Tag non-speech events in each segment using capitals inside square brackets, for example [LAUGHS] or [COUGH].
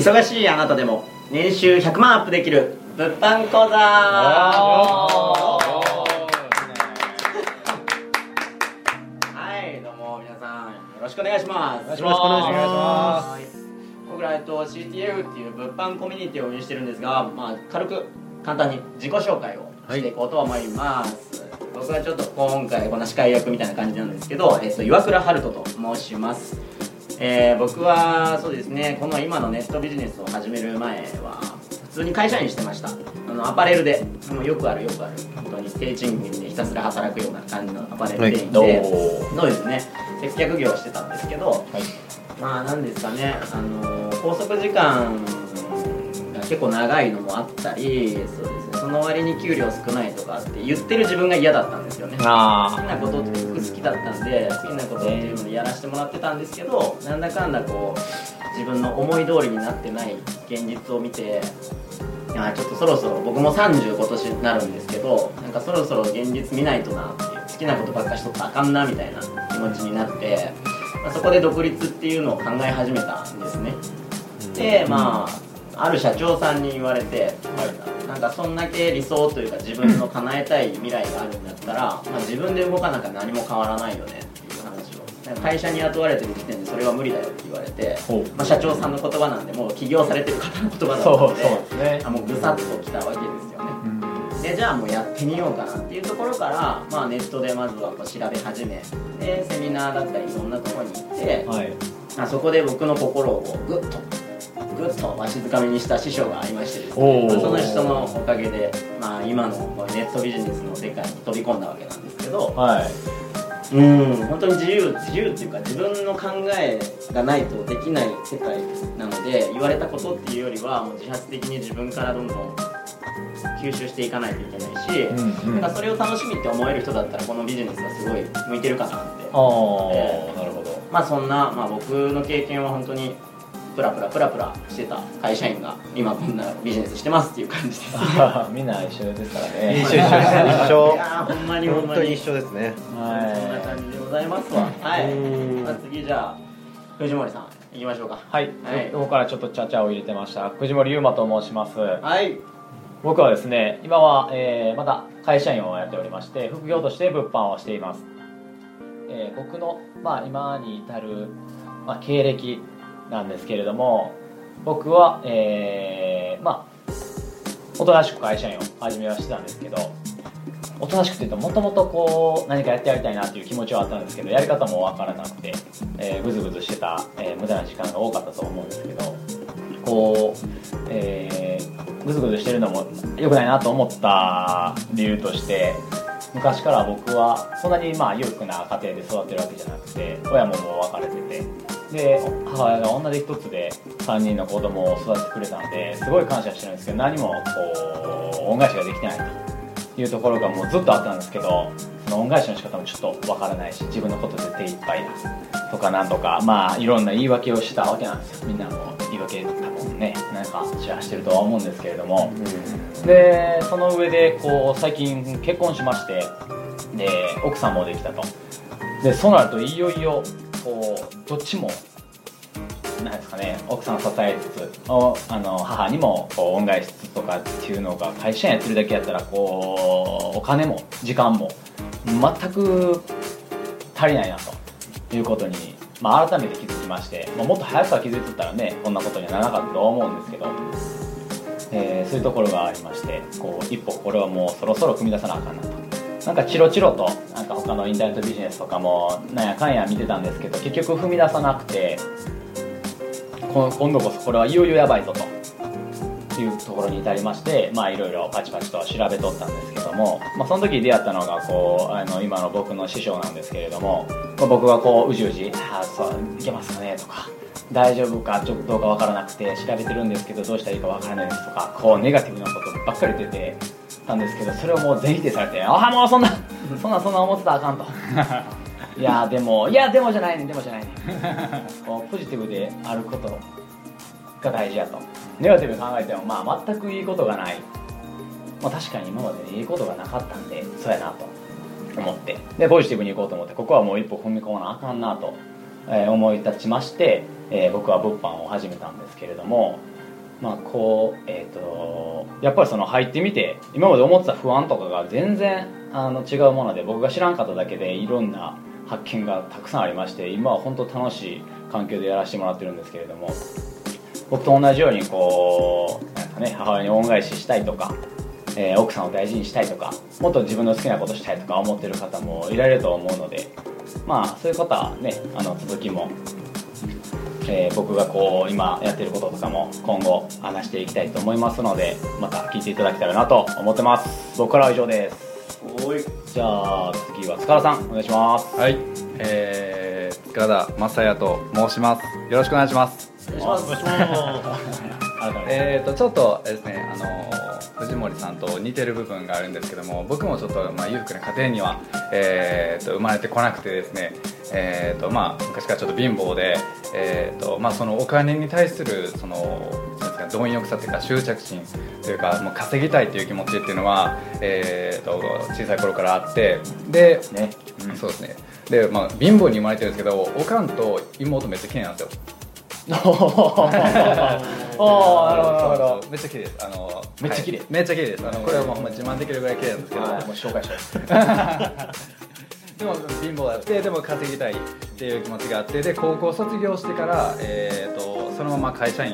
忙しいあなたでも年収100万アップできる物販講座。はいどうも皆さんよろしくお願いします。よろしくお願いします。はい僕ら、えっと、CTF っていう物販コミュニティを運営してるんですが、まあ、軽く簡単に自己紹介をしていこうと思います、僕はちょっと今回こんな司会役みたいな感じなんですけど、えっと、岩倉春人と申しますえー僕はそうですねこの今のネットビジネスを始める前は普通に会社員してました。あのアパレルでもうよくあるよくある。本当に低賃金でひたすら働くような感じのアパレル店員で、そうですね。接客業をしてたんですけど、まあなんですかねあの拘束時間が結構長いのもあったりそうですね。その割に給料少ないとかって言ってる自分が嫌だったんですよね。好あきなことって服好きだったんで好きなことっていうのでやらせてもらってたんですけどなんだかんだこう自分の思い通りになってない現実を見ていやちょっとそろそろ僕も30今年になるんですけどなんかそろそろ現実見ないとなっていう好きなことばっかしとったらあかんなみたいな気持ちになって、まあ、そこで独立っていうのを考え始めたんですね。でまあある社長さんに言われて、なんかそんだけ理想というか自分の叶えたい未来があるんだったら、まあ、自分で動かなきゃ何も変わらないよねっていう話を。会社に雇われてる時点でそれは無理だよって言われて、まあ、社長さんの言葉なんでもう起業されてる方の言葉だったのでね。あもうぐさっときたわけですよね。でじゃあもうやってみようかなっていうところから、まあ、ネットでまずはこう調べ始めでセミナーだったりいろんなところに行って、はい。まあ、そこで僕の心をグッとグッとわしづかみにした師匠がいましてですおね、その人のおかげで、まあ、今のネットビジネスの世界に飛び込んだわけなんですけどはい。うん本当に自由自由っていうか自分の考えがないとできない世界なので言われたことっていうよりはもう自発的に自分からどんどん吸収していかないといけないし、うんうん。なんかそれを楽しみって思える人だったらこのビジネスはすごい向いてるかなって。ああえ。なるほど。まあそんな、まあ、僕の経験は本当にプラプラプラプラしてた会社員が今こんなビジネスしてますっていう感じです。[LAUGHS] みんな一緒ですからね。一緒一緒。一緒。いやーほんまにほんまに。本当に一緒ですね。そんなは感じでございますわ。はい。うん。まあ、次じゃあ藤森さん行きましょうか。い、はい。はい。ここからちょっとちゃちゃを入れてました。藤森優馬と申します。はい。僕はですね今は、えーまた会社員をやっておりまして副業として物販をしています、えー僕の、まあ、今に至る、まあ、経歴なんですけれども僕は、えーまあおとなしく会社員を始めはしてたんですけどおとなしくというともともとこう何かやってやりたいなっていう気持ちはあったんですけどやり方もわからなくて、えー、ぐずぐずしてた、えー無駄な時間が多かったと思うんですけどこう、えー、ぐずぐずしてるのも良くないなと思った理由として昔から僕はそんなにまあ裕福な家庭で育ってるわけじゃなくて親ももう別れててで母親が女手一つで3人の子供を育ててくれたのですごい感謝してるんですけど何もこう恩返しができてないというところがもうずっとあったんですけどその恩返しの仕方もちょっとわからないし自分のことで手一杯だとかなんとかまあいろんな言い訳をしたわけなんですよ。みんなも言い訳多分ね。なんかシェアしてるとは思うんですけれども、でその上でこう最近結婚しましてで奥さんもできたと。でそうなるといよいよこうどっちもなんですかね奥さんを支えつつおあの母にもこう恩返しつつとかっていうのが会社員やってるだけやったらこうお金も時間も全く足りないなということに、まあ、改めて気づきまして、まあ、もっと早くは気づいてたらねこんなことにはならなかったとは思うんですけど、えーそういうところがありましてこう一歩これはもうそろそろ踏み出さなあかんなとなんかチロチロとなんか他のインターネットビジネスとかもなんやかんや見てたんですけど結局踏み出さなくて今度こそこれはいよいよやばいぞと。いうところに至りましてまあいろいろパチパチと調べとったんですけども、まあ、その時出会ったのがこうあの今の僕の師匠なんですけれども、まあ僕がこううじうじ「ああそういけますかね」とか「大丈夫かちょっとどうかわからなくて調べてるんですけどどうしたらいいかわからないです」とかこうネガティブなことばっかり出てたんですけどそれをもう全否定されて「ああもうそんなそんなそんな思ってたらあかん」[LAUGHS] と。いやでもいやでもじゃないねんでもじゃないねん。こうポジティブであることが大事やと。ネガティブに考えてもまあ全くいいことがない、まあ、確かに今までいいことがなかったんでそうやなと。思って。でポジティブにいこうと思ってここはもう一歩踏み込まなあかんなとえー思い立ちまして、えー僕は物販を始めたんですけれどもまあこうえっ、とやっぱりその入ってみて今まで思ってた不安とかが全然あの違うもので僕が知らんかっただけでいろんな発見がたくさんありまして今は本当楽しい環境でやらせてもらってるんですけれども僕と同じようにこうなんかね母親に恩返ししたいとか、えー奥さんを大事にしたいとかもっと自分の好きなことしたいとか思ってる方もいられると思うのでまあそういう方はねあの続きも、えー僕がこう今やってることとかも今後話していきたいと思いますのでまた聞いていただけたらなと思ってます。僕からは以上です。おい。じゃあ次は塚田さんお願いします。はい、えー、塚田正也と申します。よろしくお願いします。お願いします [LAUGHS] えーとちょっとですね、あのー藤森さんと似てる部分があるんですけども、僕もちょっとまあ裕福な家庭には、えーと生まれてこなくてですね、えーとまあ昔からちょっと貧乏で、えーとまあそのお金に対するその貪欲さというか執着心というかもう稼ぎたいという気持ちっていうのは、えーと小さい頃からあって、で。ね、うん。そうですね。で、まあ、貧乏に生まれてるんですけどおかんと妹めっちゃ綺麗なんですよ [LAUGHS] おーなるほどなるほど。めっちゃ綺麗です。あのめっちゃ綺麗。はい。めっちゃ綺麗です。あのこれはもうほんま自慢できるぐらい綺麗なんですけどはい。もう紹介したい [LAUGHS] でも貧乏だってでも稼ぎたいっていう気持ちがあってで高校卒業してから、えー、とそのまま会社員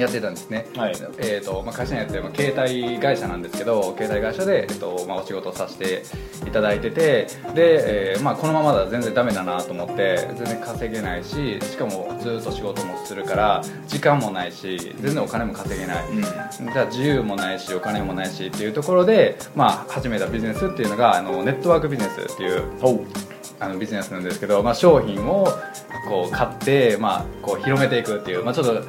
やってたんですね、はい。えーとまあ、会社員やって、まあ、携帯会社なんですけど携帯会社で、えっとまあ、お仕事をさせていただいててで、えーまあ、このままだと全然ダメだなと思って全然稼げないししかもずっと仕事もするから時間もないし全然お金も稼げない、じゃあ自由もないしお金もないしっていうところで、まあ、始めたビジネスっていうのがあのネットワークビジネスっていうあのビジネスなんですけど、まあ、商品をこう買って、まあ、こう広めていくっていう、まあ、ちょっとな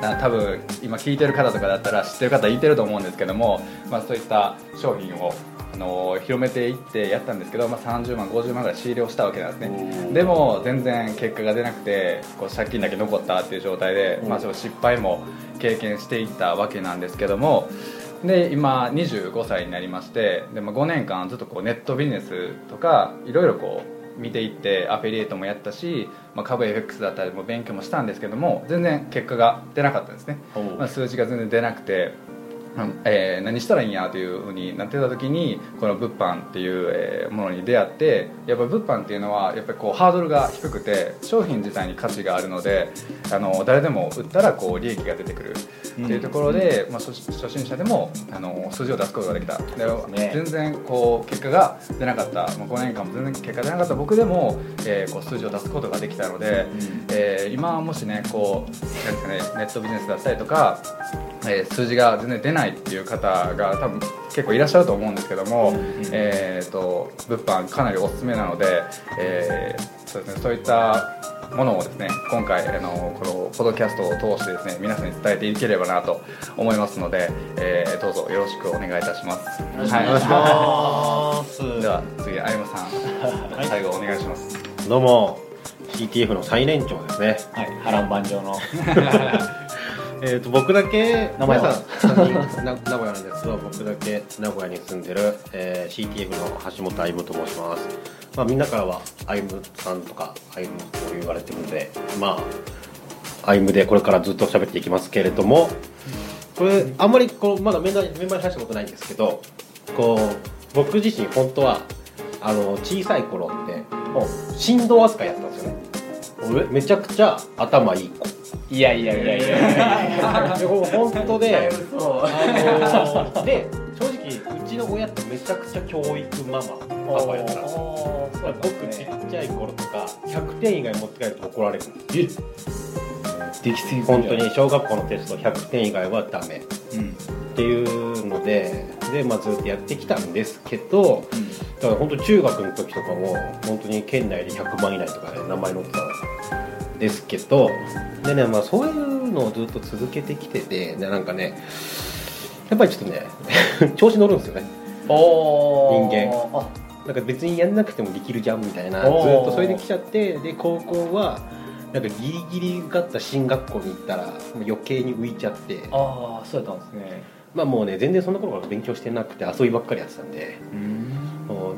多分今聞いてる方とかだったら知ってる方いてると思うんですけども、まあ、そういった商品をあの広めていってやったんですけど、まあ、30万50万ぐらい仕入れをしたわけなんですね。でも全然結果が出なくてこう借金だけ残ったっていう状態で、まあ、失敗も経験していったわけなんですけどもで今25歳になりましてで、まあ、5年間ずっとこうネットビジネスとかいろいろこう見ていってアフィリエイトもやったし、まあ、株 FX だったりも勉強もしたんですけども全然結果が出なかったんですね、まあ、数字が全然出なくて、うんえー何したらいいんやというふうになってた時にこの物販っていうえーものに出会ってやっぱり物販っていうのはやっぱりこうハードルが低くて商品自体に価値があるのであの誰でも売ったらこう利益が出てくるっていうところで、まあ、初初心者でもあの数字を出すことができた。でね。全然こう結果が出なかった。もう5年間も全然結果出なかった。僕でも、えーこう数字を出すことができたので、えー今もしねこうなんですかねネットビジネスだったりとか、えー数字が全然出ないっていう方が多分結構いらっしゃると思うんですけども、えー、と物販かなりおすすめなので、えーそうですね、そういったものをですね今回あのこのポッドキャストを通してですね皆さんに伝えていければなと思いますので、えーどうぞよろしくお願いいたします。よろしくお願いします、はい、では次あゆむさん、最後お願いします。どうも CTF の最年長ですね。はい。波乱万丈の [LAUGHS] えー、と僕だけ名前は皆さん3人な名古屋なんですが僕だけ名古屋に住んでる、えー CTF の橋本歩夢と申します、まあ、みんなからは歩夢さんとか歩夢と言われてるのでまあ歩夢でこれからずっと喋っていきますけれどもこれあんまりこうまだメンバーにメンバーに話したことないんですけどこう僕自身本当はあの小さい頃って振動扱いやったんですよね。俺めちゃくちゃ頭いい子いやいやいやいやいや本当であので正直うちの親ってめちゃくちゃ教育ママパパやから僕ちっちゃい頃とか100点以外持って帰ると怒られるんですできすぎ本当に小学校のテスト100点以外はダメうんっていうのでで、まあ、ずっとやってきたんですけどだから本当中学の時とかも本当に県内で100万以内とかで名前載ってたんですけどでね、まあ、そういうのをずっと続けてきててでなんかねやっぱりちょっとね [LAUGHS] 調子乗るんですよね。人あなんか別にやんなくてもできるじゃんみたいなずっとそれで来ちゃってで高校はなんかギリギリ受かった進学校に行ったら余計に浮いちゃって。あーそうやったんですね。まあもうね全然その頃から勉強してなくて遊びばっかりやってたんで。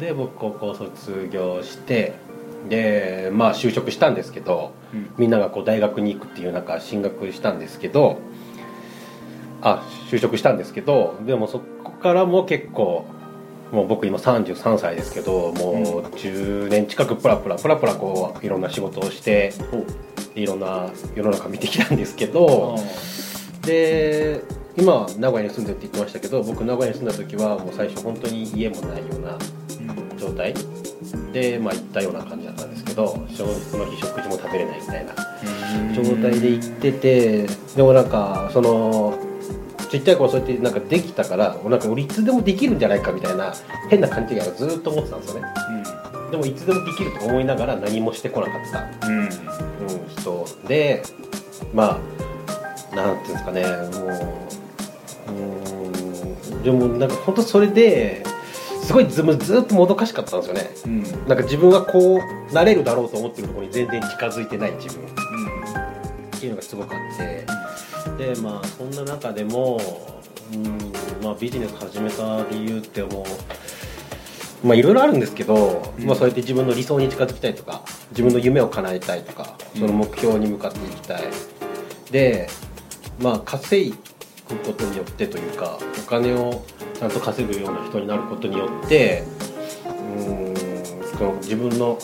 で僕高校卒業してでまあ就職したんですけど、うん。みんながこう大学に行くっていう中進学したんですけどあ就職したんですけどでもそこからも結構もう僕今33歳ですけどもう10年近くプラプラプラプラこういろんな仕事をしていろんな世の中見てきたんですけどで今名古屋に住んでるって言ってましたけど僕名古屋に住んだ時はもう最初本当に家もないような状態でまあ行ったような感じだったんですけどその日食事も食べれないみたいな状態で行っててでもなんかそのちっちゃい頃そうやってなんかできたからなんか俺いつでもできるんじゃないかみたいな変な勘違いをずっと思ってたんですよね。でもいつでもできると思いながら何もしてこなかった、うん。うん、人でまあなんていうんですかねもううんでもなんか本当それですごいずずっともどかしかったんですよね。うん。なんか自分がこうなれるだろうと思ってるところに全然近づいてない自分。っていうのがすごくあって。でまあそんな中でも、うんまあ、ビジネス始めた理由ってもうまあいろいろあるんですけど、うん。まあ、そうやって自分の理想に近づきたいとか自分の夢を叶えたいとかその目標に向かっていきたい、でまあ稼ぐことによってというかお金をちゃんと稼ぐような人になることによってうんその自分の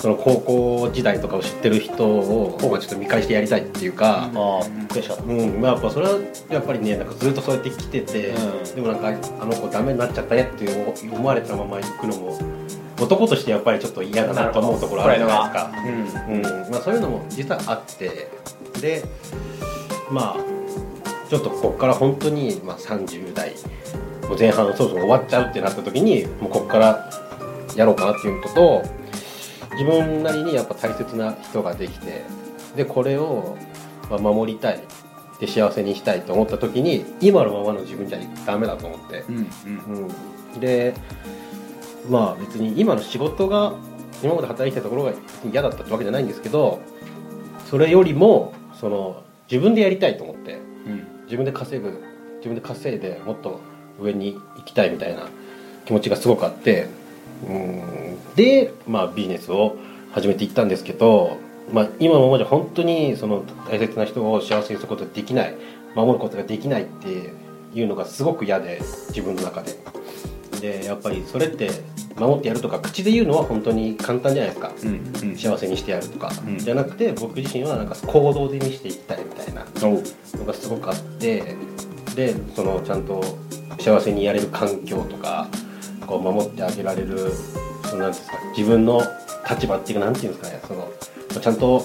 その高校時代とかを知ってる人を、まあ、ちょっと見返してやりたいっていうか、ああ悔しかったうんまあ、やっぱそれはやっぱりねなんかずっとそうやって来てて、うん。でもなんかあの子ダメになっちゃったねって思われたまま行くのも男としてやっぱりちょっと嫌だなと思うところあるじゃないですか、うん。まあ、そういうのも実はあってでまあちょっとここから本当に、まあ、30代もう前半そろそろ終わっちゃうってなった時にもうここからやろうかなっていうことと自分なりにやっぱ大切な人ができてでこれをまあ守りたいで幸せにしたいと思った時に今のままの自分じゃダメだと思って、うんうん。うん、でまあ別に今の仕事が今まで働いてたところが嫌だったってわけじゃないんですけどそれよりもその自分でやりたいと思ってうん。自分で稼ぐ自分で稼いでもっと上に行きたいみたいな気持ちがすごくあってうん。で、まあ、ビジネスを始めていったんですけど、まあ、今のままじゃ本当にその大切な人を幸せにすることができない守ることができないっていうのがすごく嫌で自分の中で。でやっぱりそれって守ってやるとか口で言うのは本当に簡単じゃないですか。うんうん。幸せにしてやるとか、うん。じゃなくて僕自身はなんか行動で見せていきたいみたいなのがすごくあってでそのちゃんと幸せにやれる環境とかこう守ってあげられるそのなんですか自分の立場っていうかなんていうんですかねそのちゃんと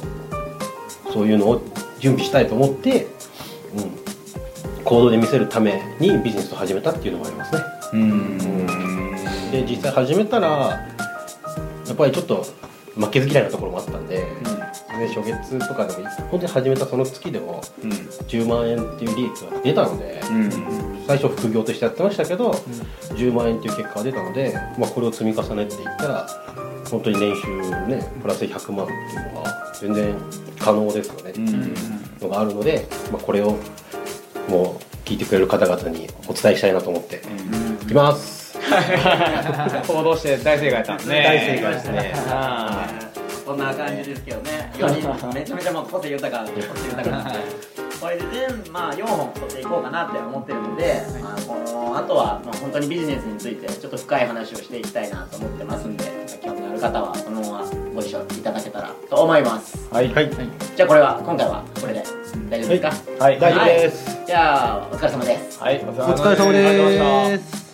そういうのを準備したいと思って、うん、行動で見せるためにビジネスを始めたっていうのもありますね。うん。で実際始めたらやっぱりちょっと負けず嫌いなところもあったんで、で初月とかでも本当に始めたその月でもうん。10万円っていう利益が出たので、うん最初副業としてやってましたけど、10万円っていう結果が出たので、まあ、これを積み重ねていったら本当に年収ねプラス100万っていうのは全然可能ですよね、っていうのがあるので、まあ、これをもう聞いてくれる方々にお伝えしたいなと思っていきます、[LAUGHS] 行動して大正解やったんですね。大正解ですね。あこんな感じですけどね。4人めちゃめちゃもう個性豊か個性豊かなんでこれで全まあ4本取っていこうかなって思ってるので、まあ、このあとは、まあ、本当にビジネスについてちょっと深い話をしていきたいなと思ってますんで興味のある方はそのままご一緒いただけたらと思います。ーはい。はい、じゃあこれは今回はこれで大丈夫ですか、はい。大丈夫です、じゃあお疲れ様です。はい。おお疲れ様です